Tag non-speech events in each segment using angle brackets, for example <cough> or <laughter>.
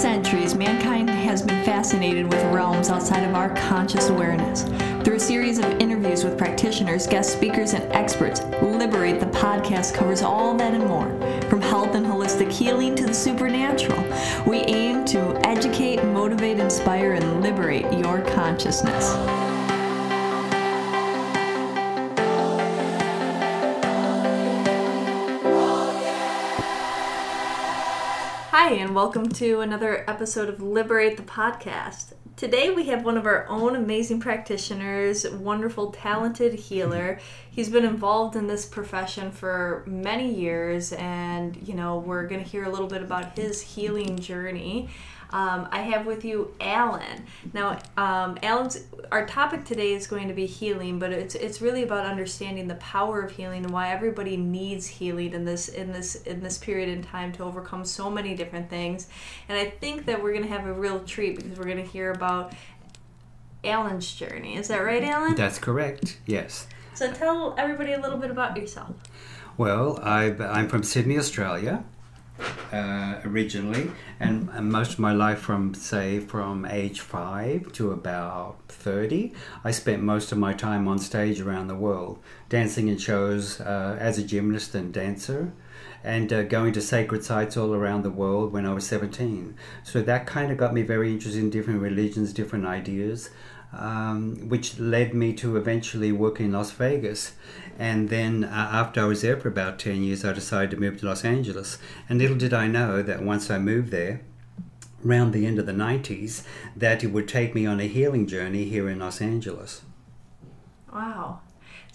centuries, mankind has been fascinated with realms outside of our conscious awareness. Through a series of interviews with practitioners, guest speakers, and experts, Liberate the podcast covers all that and more. From health and holistic healing to the supernatural, we aim to educate, motivate, inspire, and liberate your consciousness. Hi, and welcome to another episode of Liberate the Podcast. Today we have one of our own amazing practitioners, wonderful, talented healer. He's been involved in this profession for many years, and you know, we're going to hear a little bit about his healing journey. Um, I have with you Alan. Now, um, Alan's our topic today is going to be healing, but it's it's really about understanding the power of healing and why everybody needs healing in this in this in this period in time to overcome so many different things. And I think that we're going to have a real treat because we're going to hear about Alan's journey. Is that right, Alan? That's correct. Yes. So tell everybody a little bit about yourself. Well, i am from Sydney, Australia uh, originally, and, and, most of my life from say from age five to about thirty, I spent most of my time on stage around the world, dancing in shows uh, as a gymnast and dancer. And uh, going to sacred sites all around the world when I was 17. So that kind of got me very interested in different religions, different ideas um, which led me to eventually work in Las Vegas. And then uh, after I was there for about 10 years, I decided to move to Los Angeles. And little did I know that once I moved there, around the end of the 90s, that it would take me on a healing journey here in Los Angeles. Wow.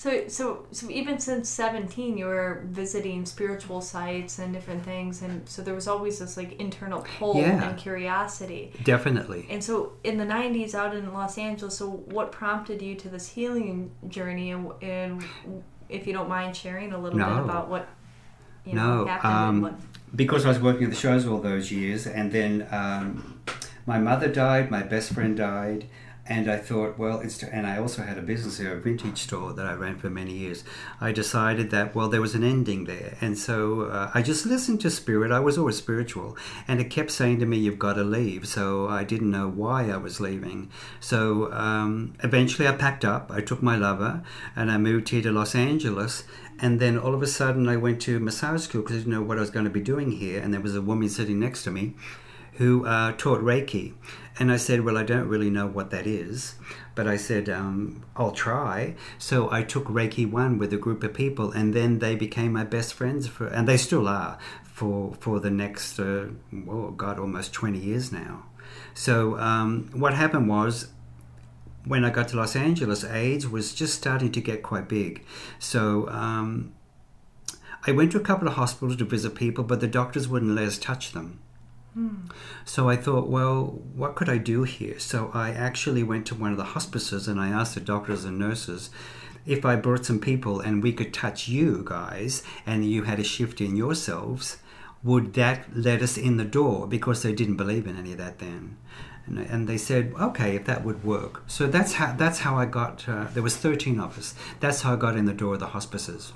So, so, so even since seventeen, you were visiting spiritual sites and different things, and so there was always this like internal pull yeah, and curiosity. Definitely. And so, in the '90s, out in Los Angeles, so what prompted you to this healing journey, and, and if you don't mind sharing a little no. bit about what you know, no, happened um, because I was working at the shows all those years, and then um, my mother died, my best friend died and I thought, well, it's and I also had a business there, a vintage store that I ran for many years. I decided that well, there was an ending there, and so uh, I just listened to spirit. I was always spiritual, and it kept saying to me, "You've got to leave." So I didn't know why I was leaving. So um, eventually, I packed up. I took my lover, and I moved here to Los Angeles. And then all of a sudden, I went to massage school because I didn't know what I was going to be doing here. And there was a woman sitting next to me who uh, taught Reiki. And I said, Well, I don't really know what that is, but I said, um, I'll try. So I took Reiki 1 with a group of people, and then they became my best friends, for, and they still are for, for the next, uh, oh God, almost 20 years now. So um, what happened was, when I got to Los Angeles, AIDS was just starting to get quite big. So um, I went to a couple of hospitals to visit people, but the doctors wouldn't let us touch them. So I thought, well, what could I do here? So I actually went to one of the hospices and I asked the doctors and nurses if I brought some people and we could touch you guys and you had a shift in yourselves, would that let us in the door? Because they didn't believe in any of that then. And, they said, okay, if that would work. So that's how that's how I got. Uh, there was thirteen of us. That's how I got in the door of the hospices.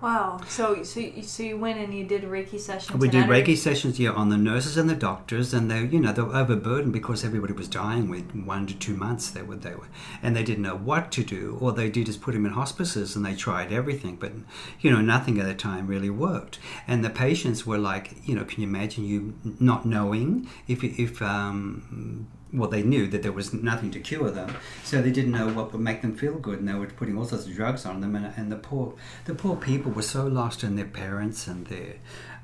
Wow. So so you, so you went and you did Reiki sessions. We did Reiki sessions, yeah, on the nurses and the doctors, and they, you know, they were overburdened because everybody was dying with one to two months. They were they were, and they didn't know what to do. All they did is put them in hospices, and they tried everything, but you know, nothing at the time really worked. And the patients were like, you know, can you imagine you not knowing if if um, well, they knew that there was nothing to cure them, so they didn't know what would make them feel good, and they were putting all sorts of drugs on them. And, and the poor, the poor people were so lost in their parents and their,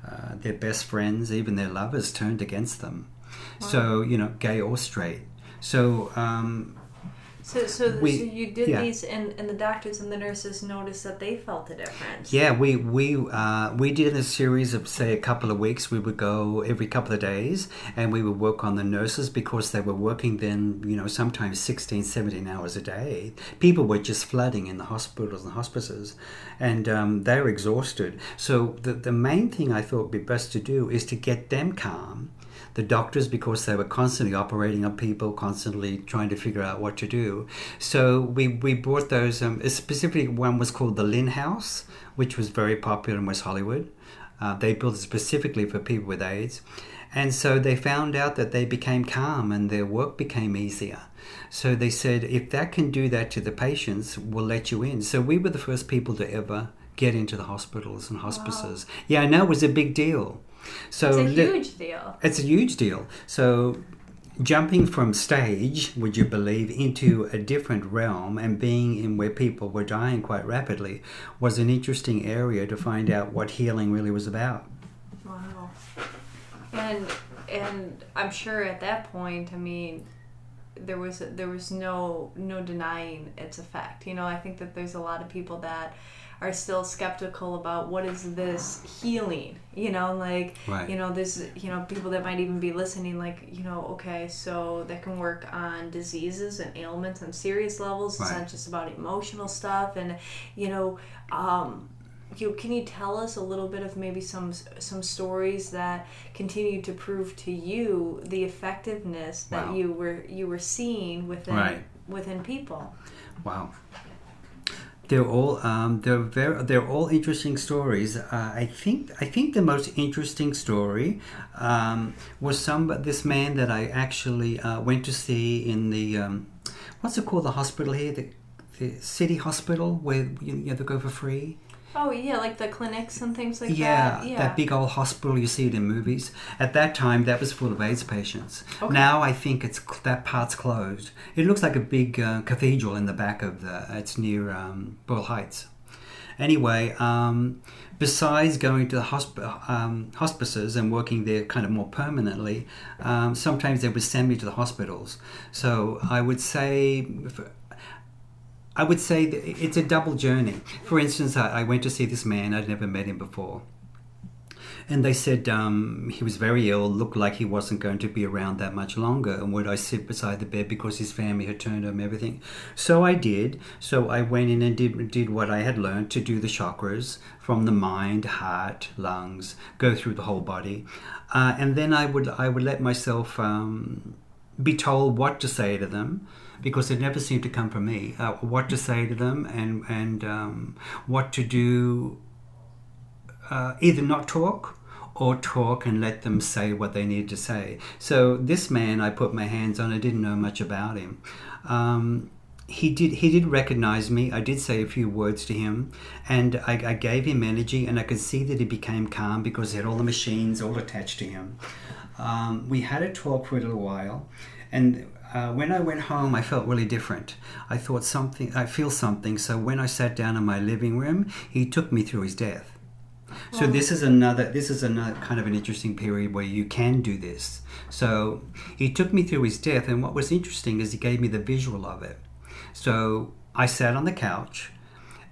uh, their best friends, even their lovers turned against them. Wow. So you know, gay or straight. So um, so, so, we, so you did yeah. these, and, and the doctors and the nurses noticed that they felt a difference. Yeah, we we uh, we did a series of say a couple of weeks. We would go every couple of days, and we would work on the nurses because they were working then, you know, sometimes 16, 17 hours a day. People were just flooding in the hospitals and hospices, and um, they were exhausted. So the the main thing I thought would be best to do is to get them calm the doctors because they were constantly operating on people, constantly trying to figure out what to do. So we, we brought those, um, specifically one was called the Lynn House, which was very popular in West Hollywood. Uh, they built it specifically for people with AIDS. And so they found out that they became calm and their work became easier. So they said, if that can do that to the patients, we'll let you in. So we were the first people to ever get into the hospitals and hospices. Wow. Yeah, I know it was a big deal. So it's a huge deal. It's a huge deal. So jumping from stage, would you believe, into a different realm and being in where people were dying quite rapidly was an interesting area to find out what healing really was about. Wow. And and I'm sure at that point, I mean, there was there was no no denying its effect. You know, I think that there's a lot of people that are still skeptical about what is this healing you know like right. you know this you know people that might even be listening like you know okay so that can work on diseases and ailments on serious levels right. it's not just about emotional stuff and you know um you can you tell us a little bit of maybe some some stories that continue to prove to you the effectiveness that wow. you were you were seeing within right. within people wow they're all um, they're very they're all interesting stories. Uh, I think I think the most interesting story um, was some this man that I actually uh, went to see in the um, what's it called the hospital here the, the city hospital where you, you have go for free. Oh yeah, like the clinics and things like yeah, that. Yeah, that big old hospital you see it in movies. At that time, that was full of AIDS patients. Okay. Now I think it's that part's closed. It looks like a big uh, cathedral in the back of the. It's near um, Boyle Heights. Anyway, um, besides going to the hosp- um, hospices and working there kind of more permanently, um, sometimes they would send me to the hospitals. So I would say I would say it's a double journey. For instance, I, I, went to see this man, I'd never met him before. And they said um, he was very ill, looked like he wasn't going to be around that much longer. And would I sit beside the bed because his family had turned him everything? So I did. So I went in and did, did what I had learned to do the chakras from the mind, heart, lungs, go through the whole body. Uh, and then I would, I would let myself um, be told what to say to them because it never seemed to come from me. Uh, what to say to them and and um, what to do. Uh, either not talk or talk and let them say what they need to say. So this man, I put my hands on. I didn't know much about him. Um, he did he did recognize me. I did say a few words to him, and I, I, gave him energy, and I could see that he became calm because he had all the machines all attached to him. Um, we had a talk for a little while, and uh, when I went home, I felt really different. I thought something, I feel something. So when I sat down in my living room, he took me through his death. So oh. this is another, this is another kind of an interesting period where you can do this. So he took me through his death, and what was interesting is he gave me the visual of it. So I sat on the couch,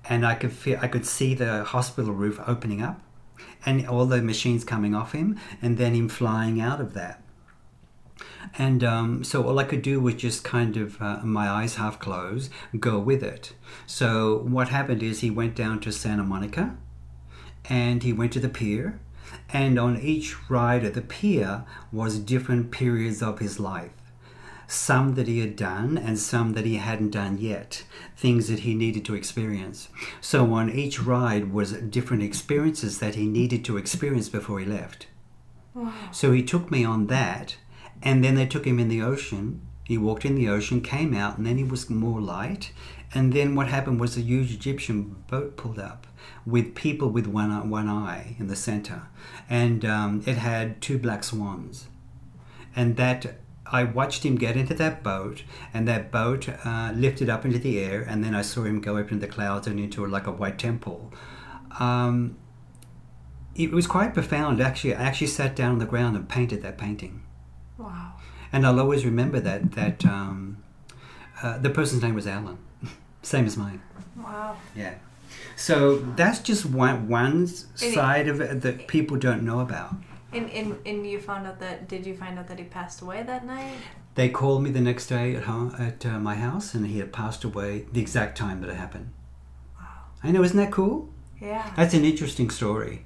and I could feel, I could see the hospital roof opening up, and all the machines coming off him, and then him flying out of that. And um, so all I could do was just kind of, uh, my eyes half closed, go with it. So what happened is he went down to Santa Monica and he went to the pier. And on each ride at the pier was different periods of his life. Some that he had done and some that he hadn't done yet, things that he needed to experience. So on each ride was different experiences that he needed to experience before he left. Wow. So he took me on that and then they took him in the ocean. He walked in the ocean, came out, and then he was more light. And then what happened was a huge Egyptian boat pulled up with people with one, one eye in the center. And um, it had two black swans. And that I watched him get into that boat, and that boat uh, lifted up into the air, and then I saw him go up into the clouds and into like a white temple. Um, it was quite profound. Actually, I actually sat down on the ground and painted that painting. Wow. And I'll always remember that that um, uh, the person's name was Alan, <laughs> same as mine. Wow. Yeah. So that's just one one side of it that people don't know about. And, and and you found out that did you find out that he passed away that night? They called me the next day at home at uh, my house, and he had passed away the exact time that it happened. Wow. I know, isn't that cool? Yeah. That's an interesting story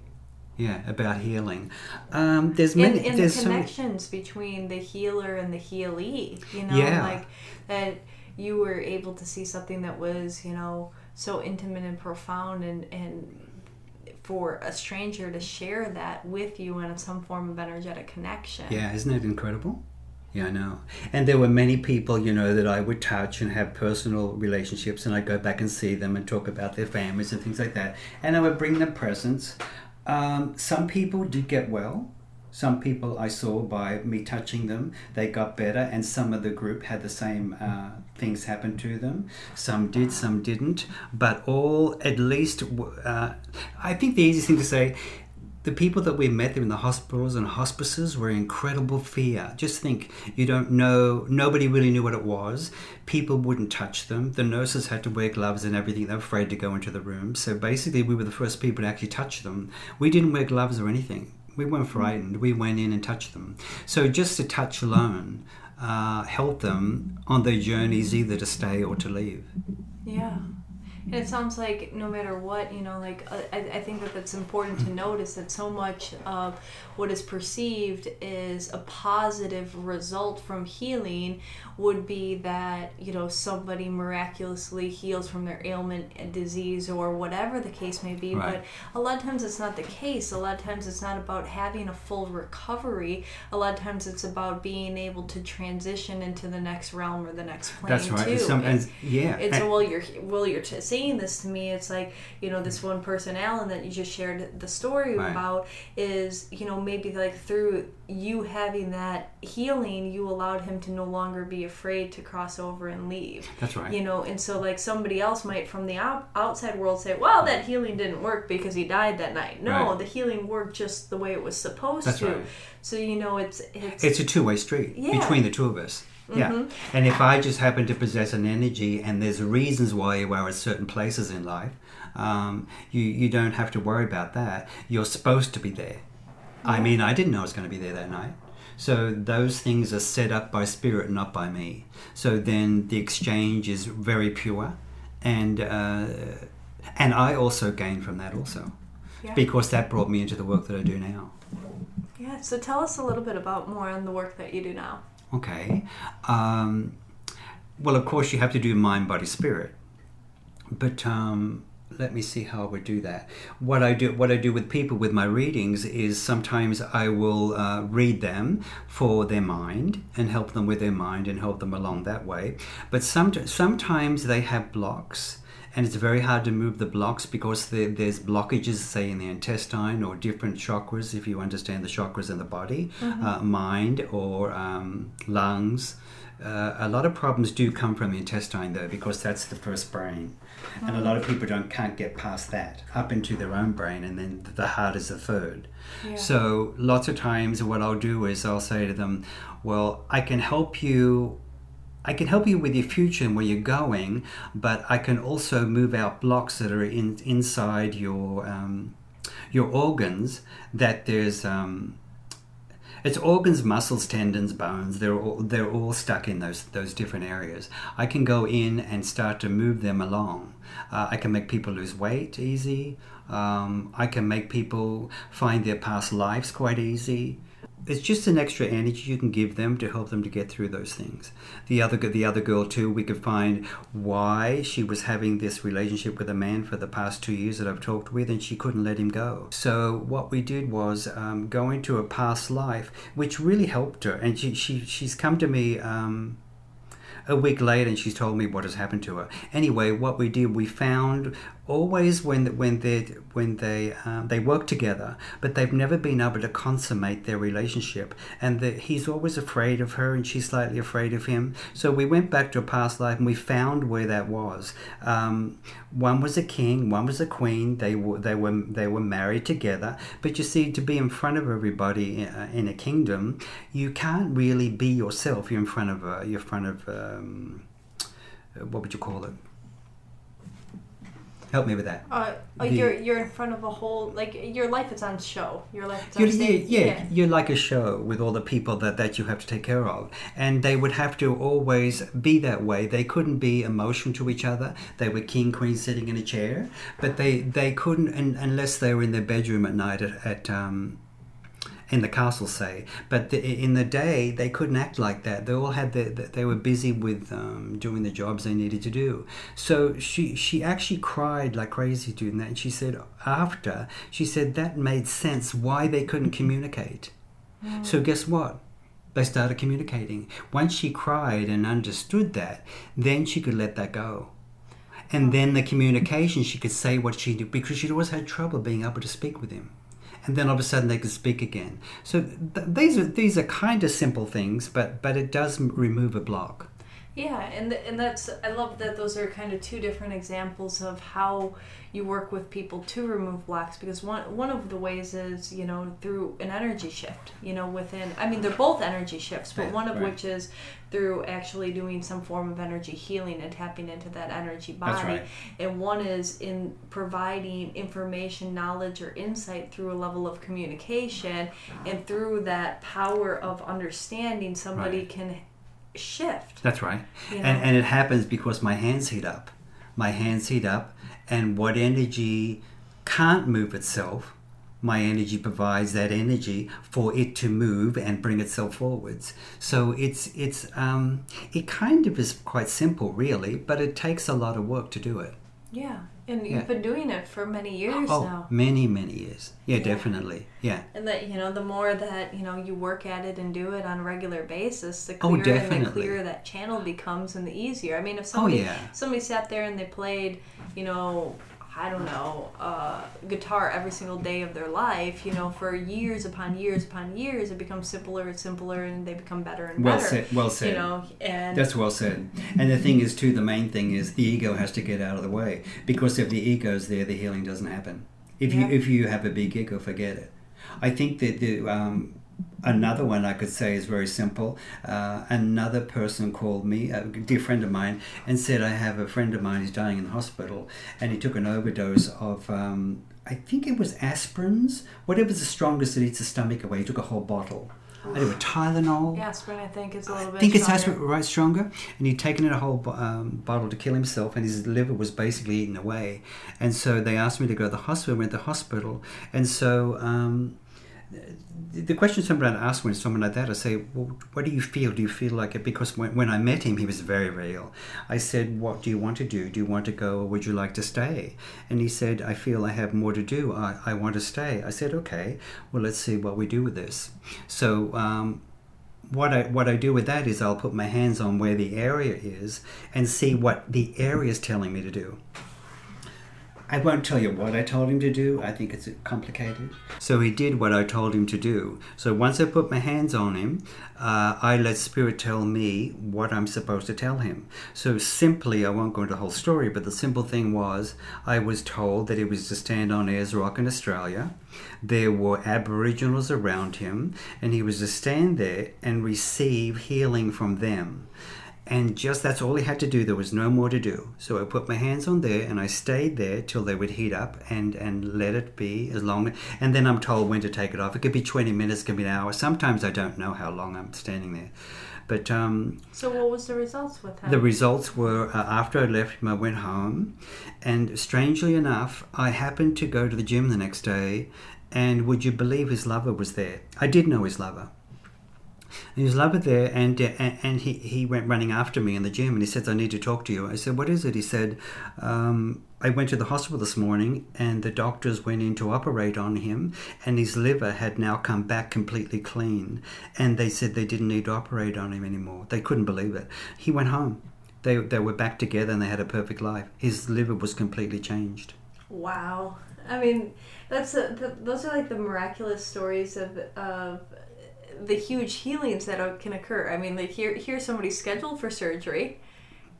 yeah about healing um, there's many and, and there's the connections so between the healer and the healee you know yeah. like that you were able to see something that was you know so intimate and profound and and for a stranger to share that with you in some form of energetic connection. Yeah, isn't it incredible? Yeah, I know. And there were many people, you know, that I would touch and have personal relationships, and I'd go back and see them and talk about their families and things like that. And I would bring them presents. Um, some people did get well. Some people I saw by me touching them, they got better, and some of the group had the same uh, things happen to them. Some did, some didn't, but all at least, uh, I think the easiest thing to say the people that we met there in the hospitals and hospices were incredible fear. Just think, you don't know, nobody really knew what it was. People wouldn't touch them. The nurses had to wear gloves and everything. They were afraid to go into the room. So basically, we were the first people to actually touch them. We didn't wear gloves or anything. We weren't frightened. We went in and touched them. So just to touch alone uh, helped them on their journeys either to stay or to leave. Yeah. And it sounds like no matter what, you know, like uh, I, I think that that's important to notice that so much of what is perceived is a positive result from healing would be that, you know, somebody miraculously heals from their ailment and disease or whatever the case may be. Right. But a lot of times it's not the case. A lot of times it's not about having a full recovery. A lot of times it's about being able to transition into the next realm or the next plane That's right. too. It's- yeah. it's and- well you're well you're t- saying this to me it's like you know this one person alan that you just shared the story Right. about is you know maybe like through you having that healing you allowed him to no longer be afraid to cross over and leave That's right. you know and so like somebody else might from the out- outside world say well that healing didn't work because he died that night no Right. the healing worked just the way it was supposed That's to right. so you know it's it's, It's a two way street Yeah. Between the two of us. Yeah. And if I just happen to possess an energy and there's reasons why you are at certain places in life, um, you, you don't have to worry about that. You're supposed to be there. I mean, I didn't know I was going to be there that night. So those things are set up by spirit, not by me. So then the exchange is very pure. And, uh, and I also gain from that also. Yeah. Because that brought me into the work that I do now. yeah so tell us a little bit about more on the work that you do now Okay. Um, well, of course, you have to do mind, body, spirit. But um, let me see how I would do that. What I do, what I do with people with my readings is sometimes I will uh, read them for their mind and help them with their mind and help them along that way. But some, sometimes they have blocks. And it's very hard to move the blocks because there, there's blockages, say, in the intestine or different chakras, if you understand the chakras in the body, uh, mind or um, lungs. Uh, a lot of problems do come from the intestine, though, because that's the first brain, and a lot of people don't can't get past that up into their own brain, and then the heart is the third. Yeah. So lots of times, what I'll do is I'll say to them, "Well, I can help you." I can help you with your future and where you're going, but I can also move out blocks that are in, inside your um, your organs. That there's um, it's organs, muscles, tendons, bones. They're all they're all stuck in those those different areas. I can go in and start to move them along. Uh, I can make people lose weight easy. Um, I can make people find their past lives quite easy. It's just an extra energy you can give them to help them to get through those things. The other the other girl too, we could find why she was having this relationship with a man for the past two years that I've talked with, and she couldn't let him go. So what we did was um, go into a past life, which really helped her, and she, she she's come to me. Um, a week later and she's told me what has happened to her anyway what we did we found always when when they when they um, they work together but they've never been able to consummate their relationship. And he's always afraid of her and she's slightly afraid of him. So we went back to a past life and we found where that was. Um, one was a king one was a queen. They were they were they were married together. But you see to be in front of everybody in, uh, a kingdom you can't really be yourself. You're in front of uh, you're in front of um, uh, what would you call it help me with that Uh, The- you're you're in front of a whole like your life is on show. Your life is on You're, stage. yeah, yeah, you're like a show with all the people that, that you have to take care of. And they would have to always be that way. They couldn't be emotional to each other. They were king, queen sitting in a chair. But they, they couldn't, un unless they were in their bedroom at night at, at, um, in the castle say. But the, in the day they couldn't act like that. They all had the, the they were busy with um, doing the jobs they needed to do. So she she actually cried like crazy doing that. And she said after she said that made sense why they couldn't communicate. Mm. so guess what? They started communicating. Once she cried and understood that then she could let that go. And then the communication she could say what she did because she'd always had trouble being able to speak with him and then all of a sudden they can speak again. So th- these are these are kind of simple things but but it does remove a block yeah and th- and that's i love that those are kind of two different examples of how you work with people to remove blocks because one one of the ways is you know through an energy shift you know within i mean they're both energy shifts but one of right. which is through actually doing some form of energy healing and tapping into that energy body right. and one is in providing information knowledge or insight through a level of communication and through that power of understanding somebody right. can shift. That's right. You know? and, and it happens because my hands heat up. My hands heat up and what energy can't move itself my energy provides that energy for it to move and bring itself forwards. So it's it's um, it kind of is quite simple really but it takes a lot of work to do it. Yeah and you've yeah. been doing it for many years oh, now. many many years. Yeah, yeah, definitely. Yeah. And that you know the more that you know you work at it and do it on a regular basis the oh, clearer oh, and the clearer that channel becomes and the easier. I mean if oh, somebody oh, yeah. somebody sat there and they played you know I don't know, uh, guitar every single day of their life, you know, for years upon years upon years, it becomes simpler and simpler, and they become better and well better. Well said, well said. You know, and that's well said. And the thing is, too, the main thing is the ego has to get out of the way because if the ego's there, the healing doesn't happen. If yeah. you if you have a big ego, forget it. I think that the um, Another one I could say is very simple. Uh, another person called me, a dear friend of mine, and said, I have a friend of mine who's dying in the hospital, and he took an overdose of, um, I think it was aspirins, whatever's the strongest that eats the stomach away. He took a whole bottle. I do a Tylenol. Aspirin, I think, is a little bit. I think it's aspirin, right, stronger. And he'd taken in a whole um, bottle to kill himself, and his liver was basically eaten away. And so they asked me to go to the hospital. Went to the hospital, and so um, the question somebody asked when someone like that, I say, well, what do you feel? Do you feel like it? Because when, when I met him, he was very real. I said, what do you want to do? Do you want to go or would you like to stay? And he said, I feel I have more to do. I, I want to stay. I said, okay, well, let's see what we do with this. So, um, what I what I do with that is I'll put my hands on where the area is and see what the area is telling me to do. I won't tell you what I told him to do. I think it's complicated. So he did what I told him to do. So once I put my hands on him, uh, I let Spirit tell me what I'm supposed to tell him. So simply, I won't go into the whole story, but the simple thing was I was told that he was to stand on Ayers Rock in Australia. There were Aboriginals around him, and he was to stand there and receive healing from them and just that's all he had to do. There was no more to do. So i put my hands on there and i stayed there till they would heat up and and let it be as long and then i'm told when to take it off. It could be 20 minutes it could be an hour. Sometimes i don't know how long i'm standing there. But um, so what was the results with him the results were uh, after i left him i went home. And strangely enough i happened to go to the gym the next day and would you believe his lover was there? I did know his lover he was there, and, uh, and he, he went running after me in the gym, and he said, "I need to talk to you." I said, "What is it?" He said, um, "I went to the hospital this morning, and the doctors went in to operate on him, and his liver had now come back completely clean, and they said they didn't need to operate on him anymore. They couldn't believe it. He went home. They they were back together, and they had a perfect life. His liver was completely changed." Wow. I mean, that's a, those are like the miraculous stories of of the huge healings that can occur. I mean, like here, here's somebody scheduled for surgery.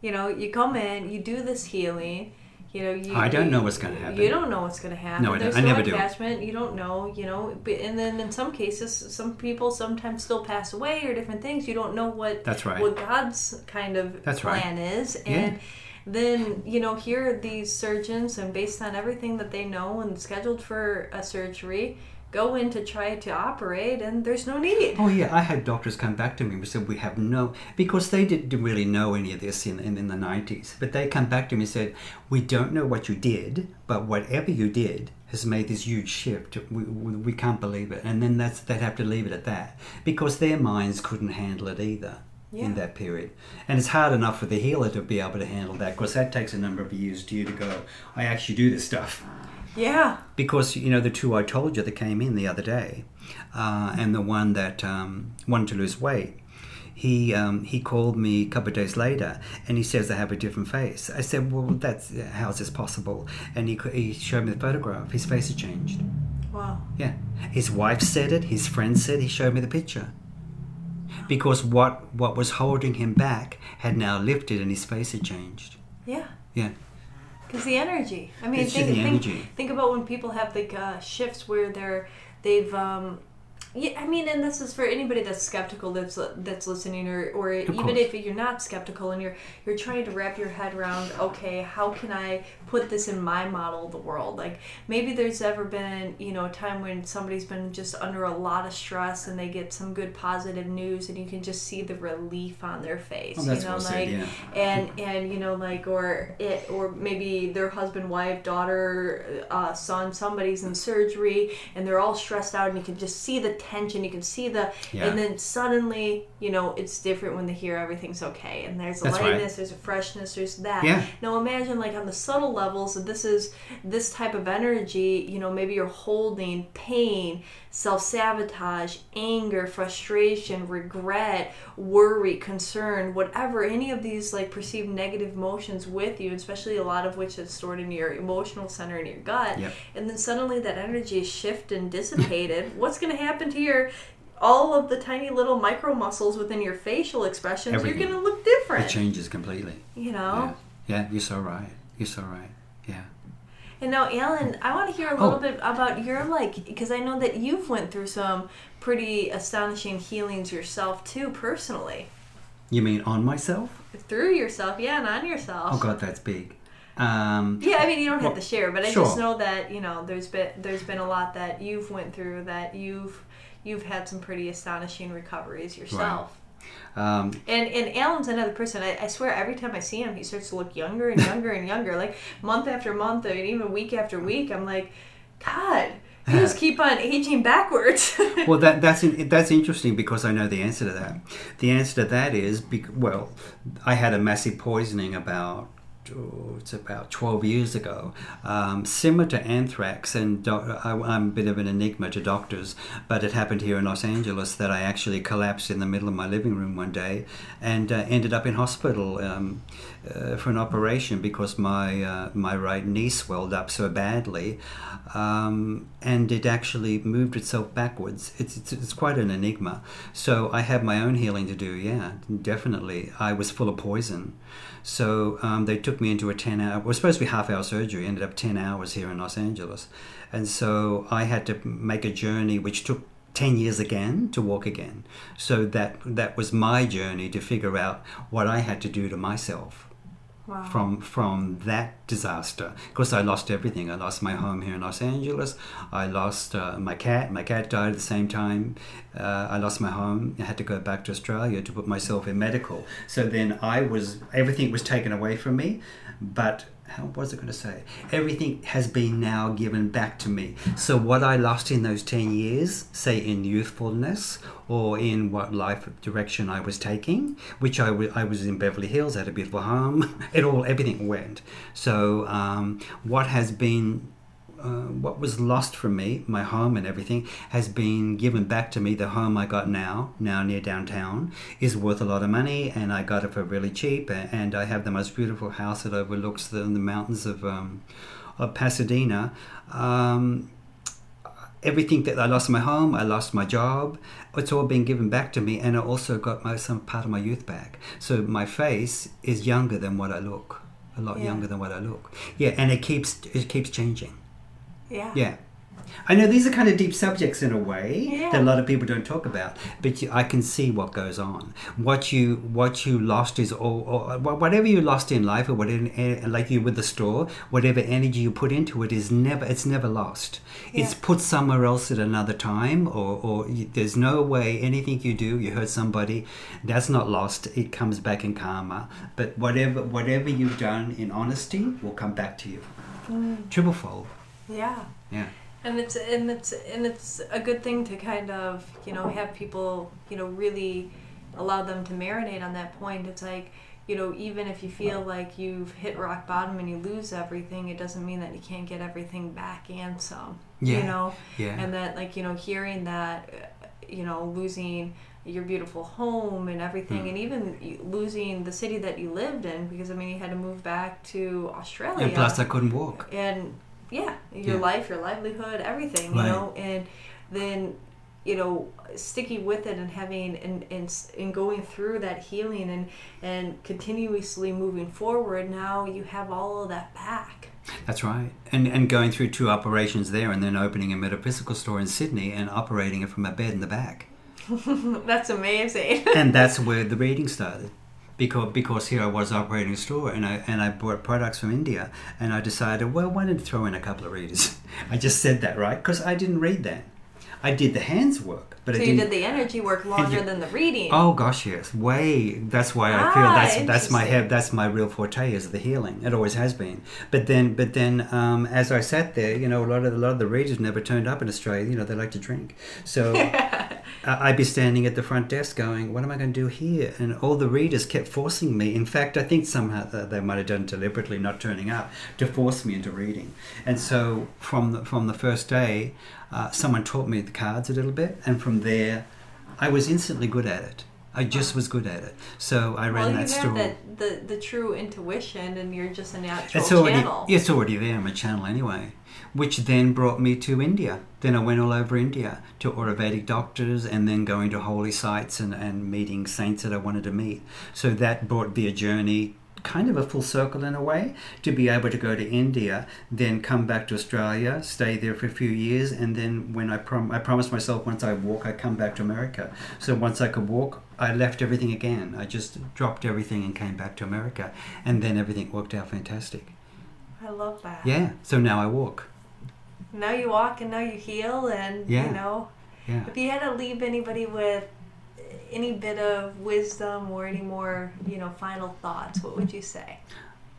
You know, you come in, you do this healing. You know, you. I don't you, know what's going to happen. You don't know what's going to happen. No, I, There's I no never attachment. Do. You don't know. You know, and then in some cases, some people sometimes still pass away or different things. You don't know what. That's right. What God's kind of That's plan right. is, and. Yeah then you know here are these surgeons and based on everything that they know and scheduled for a surgery go in to try to operate and there's no need. Oh yeah, I had doctors come back to me and said we have no because they didn't really know any of this in, in, in the nineties. But they come back to me and said we don't know what you did, but whatever you did has made this huge shift. We, we, we can't believe it, and then that's they'd have to leave it at that because their minds couldn't handle it either. Yeah. In that period, and it's hard enough for the healer to be able to handle that because that takes a number of years to you to go. I actually do this stuff Yeah. because you know the two I told you that came in the other day, uh, and the one that um, wanted to lose weight. He um, he called me a couple of days later, and he says I have a different face. I said, "Well, that's how is this possible?" And he he showed me the photograph. His face had changed. Wow. Yeah, his wife said it. His friend said. He showed me the picture. Because what what was holding him back had now lifted, and his face had changed. Yeah. Yeah. Because the energy. I mean, It's think, think, think about when people have like uh, shifts where they're they've. Um, yeah, I mean, and this is for anybody that's skeptical that's that's listening, or, or even course. if you're not skeptical and you're you're trying to wrap your head around, okay, how can I put this in my model of the world? Like maybe there's ever been you know a time when somebody's been just under a lot of stress and they get some good positive news, and you can just see the relief on their face. Oh, you know, like said, yeah. and and you know like or it or maybe their husband wife daughter uh, son somebody's in surgery and they're all stressed out and you can just see the tension you can see the Yeah. and then suddenly you know it's different when they hear everything's okay and there's a That's right. lightness there's a freshness there's that Yeah. now imagine like on the subtle levels that this is this type of energy you know maybe you're holding pain self-sabotage anger frustration regret worry concern whatever any of these like perceived negative emotions with you especially a lot of which is stored in your emotional center in your gut Yep. and then suddenly that energy is shifted and dissipated what's going to happen to your all of the tiny little micro muscles within your facial expressions Everything. you're going to look different. It changes completely. you know Yeah. yeah, you're so right. You're so right. Yeah. And now, Alan, I want to hear a little Oh. bit about your like, because I know that you've went through some pretty astonishing healings yourself too, personally, You mean on myself? through yourself, yeah, and on yourself. Oh God, that's big. Um, Yeah, I mean, you don't have to share, but I sure. just know that you know there's been there's been a lot that you've went through that you've you've had some pretty astonishing recoveries yourself. um, And and Alan's another person. I, I swear, every time I see him, he starts to look younger and younger and younger. Like month after month, and even week after week, I'm like, God, you <laughs> just keep on aging backwards. <laughs> well, that that's in, that's interesting because I know the answer to that. The answer to that is well, I had a massive poisoning about. Oh, it's about 12 years ago, um, similar to anthrax, and doc- I, I'm a bit of an enigma to doctors, but it happened here in Los Angeles that I actually collapsed in the middle of my living room one day and uh, ended up in hospital um, uh, for an operation because my, uh, my right knee swelled up so badly um, and it actually moved itself backwards. It's, it's, it's quite an enigma. So I had my own healing to do, yeah, definitely. I was full of poison. So um, they took me into a 10 hour, it was supposed to be half hour surgery, ended up 10 hours here in Los Angeles. And so I had to make a journey which took 10 years again to walk again. So that, that was my journey to figure out what I had to do to myself wow. from from that disaster because I lost everything. I lost my home here in Los Angeles. I lost uh, my cat. My cat died at the same time. Uh, I lost my home. I had to go back to Australia to put myself in medical. So then I was everything was taken away from me, but. How was it going to say? Everything has been now given back to me. So what I lost in those ten years, say in youthfulness or in what life direction I was taking, which I I was in Beverly Hills, had a beautiful home. <laughs> It all, everything went. So um, what has been, uh, what was lost from me, my home and everything, has been given back to me. The home I got now, now near downtown, is worth a lot of money, and I got it for really cheap. And I have the most beautiful house that overlooks the, the mountains of, um, of Pasadena. Um, everything that I lost my home, I lost my job. It's all been given back to me, and I also got my some part of my youth back. So my face is younger than what I look, a lot Yeah. younger than what I look. Yeah, and it keeps it keeps changing. Yeah. Yeah, I know these are kind of deep subjects in a way Yeah. that a lot of people don't talk about, but you, I can see what goes on. What you what you lost is or, or whatever you lost in life, or whatever, eh, like you with the store, whatever energy you put into it is never it's never lost. It's put somewhere else at another time, or or there's no way anything you do, you hurt somebody, that's not lost. It comes back in karma. But whatever whatever you've done in honesty will come back to you, triple fold. Yeah. Yeah. And it's and it's and it's a good thing to kind of you know have people you know really allow them to marinate on that point. It's like you know even if you feel like you've hit rock bottom and you lose everything, it doesn't mean that you can't get everything back and some. Yeah. You know, Yeah. and that like you know hearing that uh, you know losing your beautiful home and everything Mm. and even losing the city that you lived in because i mean you had to move back to australia And plus, I couldn't walk. and yeah your Yeah. life your livelihood everything you Right. know and then you know sticking with it and having and, and and going through that healing and and continuously moving forward now you have all of that back That's right. And and going through two operations there, and then opening a metaphysical store in Sydney and operating it from a bed in the back. <laughs> that's amazing and that's where the reading started. Because, because here I was operating a store and I and I bought products from India and I decided well why didn't throw in a couple of readers <laughs> I just said that right because I didn't read that I did the hands work but so I you did the energy work longer you- than the reading Oh gosh, yes, way. That's why I feel Ah, that's that's my head. That's my real forte is the healing. It always has been. But then, but then, um, as I sat there, you know, a lot of a lot of the readers never turned up in Australia. You know, they like to drink, so <laughs> I'd be standing at the front desk going, "What am I going to do here?" And all the readers kept forcing me. In fact, I think somehow they might have done deliberately, not turning up to force me into reading. And so from the, from the first day, uh, someone taught me the cards a little bit, and from there, I was instantly good at it. I just was good at it. So I ran well, you that have store. that, the, the true intuition, and you're just a natural It's already channel. it's already there. I'm a channel anyway, which then brought me to India. Then I went all over India to Ayurvedic doctors, and then going to holy sites and, and meeting saints that I wanted to meet. So that brought me a journey, kind of a full circle in a way, to be able to go to India, then come back to Australia, stay there for a few years, and then when I prom- I promised myself once I walk, I come back to America. So once I could walk, I left everything again. I just dropped everything and came back to America, and then everything worked out fantastic. I love that. Yeah. So now I walk. Now you walk and now you heal, and Yeah. you know, Yeah. if you had to leave anybody with any bit of wisdom or any more, you know, final thoughts, what would you say?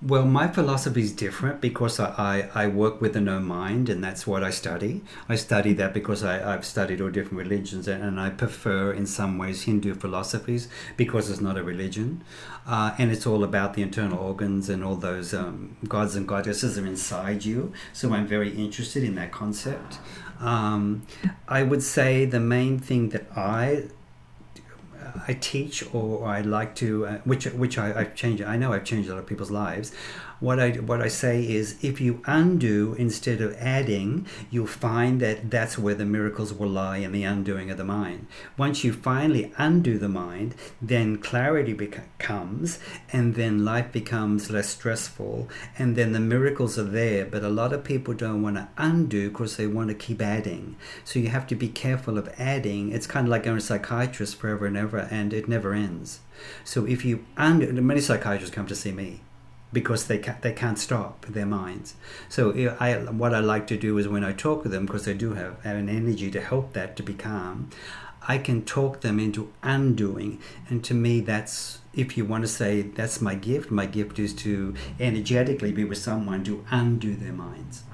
Well, my philosophy is different because I, I, I work with the no mind, and that's what I study. I study that because I, I've studied all different religions, and, and I prefer, in some ways, Hindu philosophies because it's not a religion. Uh, and it's all about the internal organs and all those um, gods and goddesses are inside you. So I'm very interested in that concept. Um, I would say the main thing that I I teach or I like to, uh, which which I, I've changed. I know I've changed a lot of people's lives. What I what I say is, if you undo instead of adding, you'll find that that's where the miracles will lie in the undoing of the mind. Once you finally undo the mind, then clarity beca- comes, and then life becomes less stressful, and then the miracles are there. But a lot of people don't want to undo because they want to keep adding. So you have to be careful of adding. It's kind of like going to a psychiatrist forever and ever, and it never ends. So if you undo, many psychiatrists come to see me because they can't, they can't stop their minds. So I, what I like to do is when I talk with them, because they do have an energy to help that to be calm, I can talk them into undoing. And to me, that's if you want to say that's my gift. My gift is to energetically be with someone to undo their minds.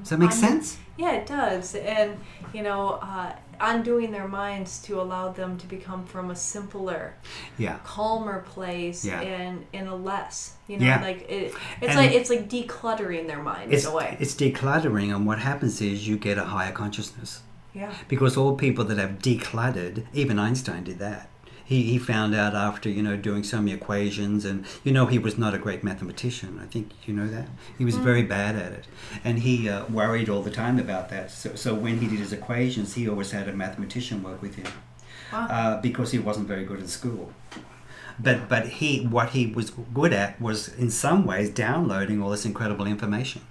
Does that make Undo- sense? Yeah, it does. And, you know, uh, undoing their minds to allow them to become from a simpler, Yeah. calmer place Yeah. and in a less, you know, Yeah. like it, it's And- like it's like decluttering their mind It's, in a way. it's decluttering, and what happens is you get a higher consciousness. Yeah. because all people that have decluttered, even Einstein did that. He, he found out after you know doing so many equations, and you know he was not a great mathematician. I think you know that he was very bad at it, and he uh, worried all the time about that. So, so when he did his equations, he always had a mathematician work with him Wow. uh, because he wasn't very good in school. But but he what he was good at was in some ways downloading all this incredible information.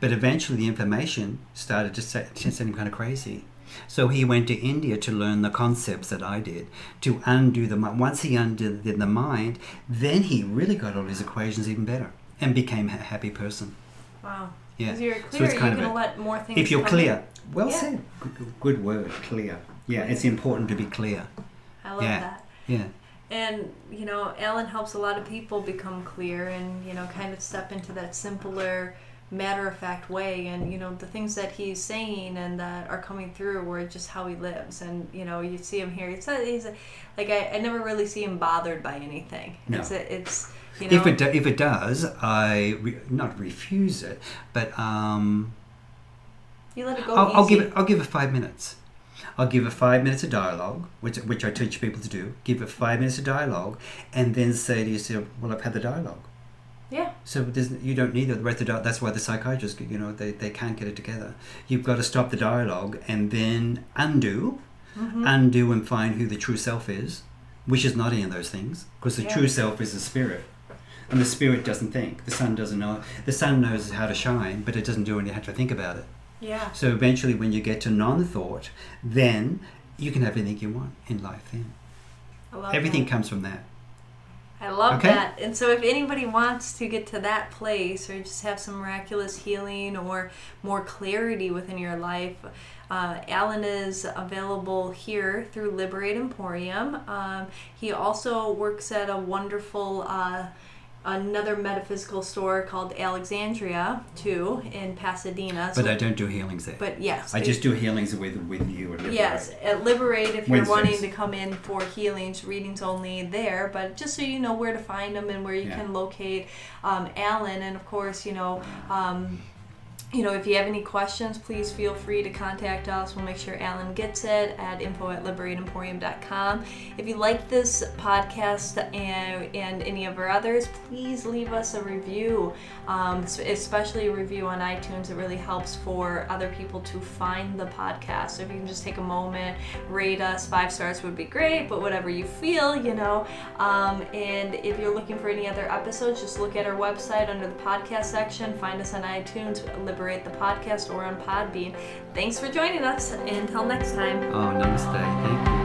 But eventually, the information started to set, set him kind of crazy. So he went to India to learn the concepts that I did to undo the mind. Once he undid the mind, then he really got all his equations even better and became a happy person. Wow. Yeah. Because you're So clear, it's you kind of can a- let more things. If you're clear, in. well Yeah. said. Good, good word, clear. Yeah, it's important to be clear. I love Yeah. that. Yeah. And you know, Alan helps a lot of people become clear and you know, kind of step into that simpler, matter of fact way. And you know, the things that he's saying and that are coming through were just how he lives. And you know, you see him here. It's he's a, like I, I never really see him bothered by anything. No. It's a, it's you know, If it do, if it does, I re, not refuse it, but um, you let it go. I'll, I'll give it. I'll give it five minutes. I'll give it five minutes of dialogue, which which I teach people to do. Give it five minutes of dialogue, and then say to yourself, "Well, I've had the dialogue." Yeah. So there's, you don't need the rest of the. That's why the psychiatrists, you know, they, they can't get it together. You've got to stop the dialogue and then undo, Mhm. undo and find who the true self is, which is not any of those things, because the Yeah. true self is the spirit, and the spirit doesn't think. The sun doesn't know. The sun knows how to shine, but it doesn't do anything. Have to think about it. Yeah. So eventually, when you get to non-thought, then you can have anything you want in life. Then I love everything that. comes from that. I love Okay. that. And so, if anybody wants to get to that place or just have some miraculous healing or more clarity within your life, uh, Alan is available here through Liberate Emporium. Um, he also works at a wonderful. Uh, Another metaphysical store called Alexandria, too, in Pasadena. But I don't do healings there. but yes, I just do healings with with you. And Yes, at Liberate if you're Wednesdays. wanting to come in for healings, readings only there, but just so you know where to find them and where you Yeah. can locate um, Alan. And of course, you know, um, you know, if you have any questions, please feel free to contact us. We'll make sure Alan gets it at info at liberateemporium.com. If you like this podcast and, and any of our others, please leave us a review, um, especially a review on iTunes. It really helps for other people to find the podcast. So if you can just take a moment, rate us, five stars would be great, but whatever you feel, you know. Um, and if you're looking for any other episodes, just look at our website under the podcast section, find us on iTunes, The Podcast, or on Podbean. Thanks for joining us. Until next time. Oh, namaste. Thank you.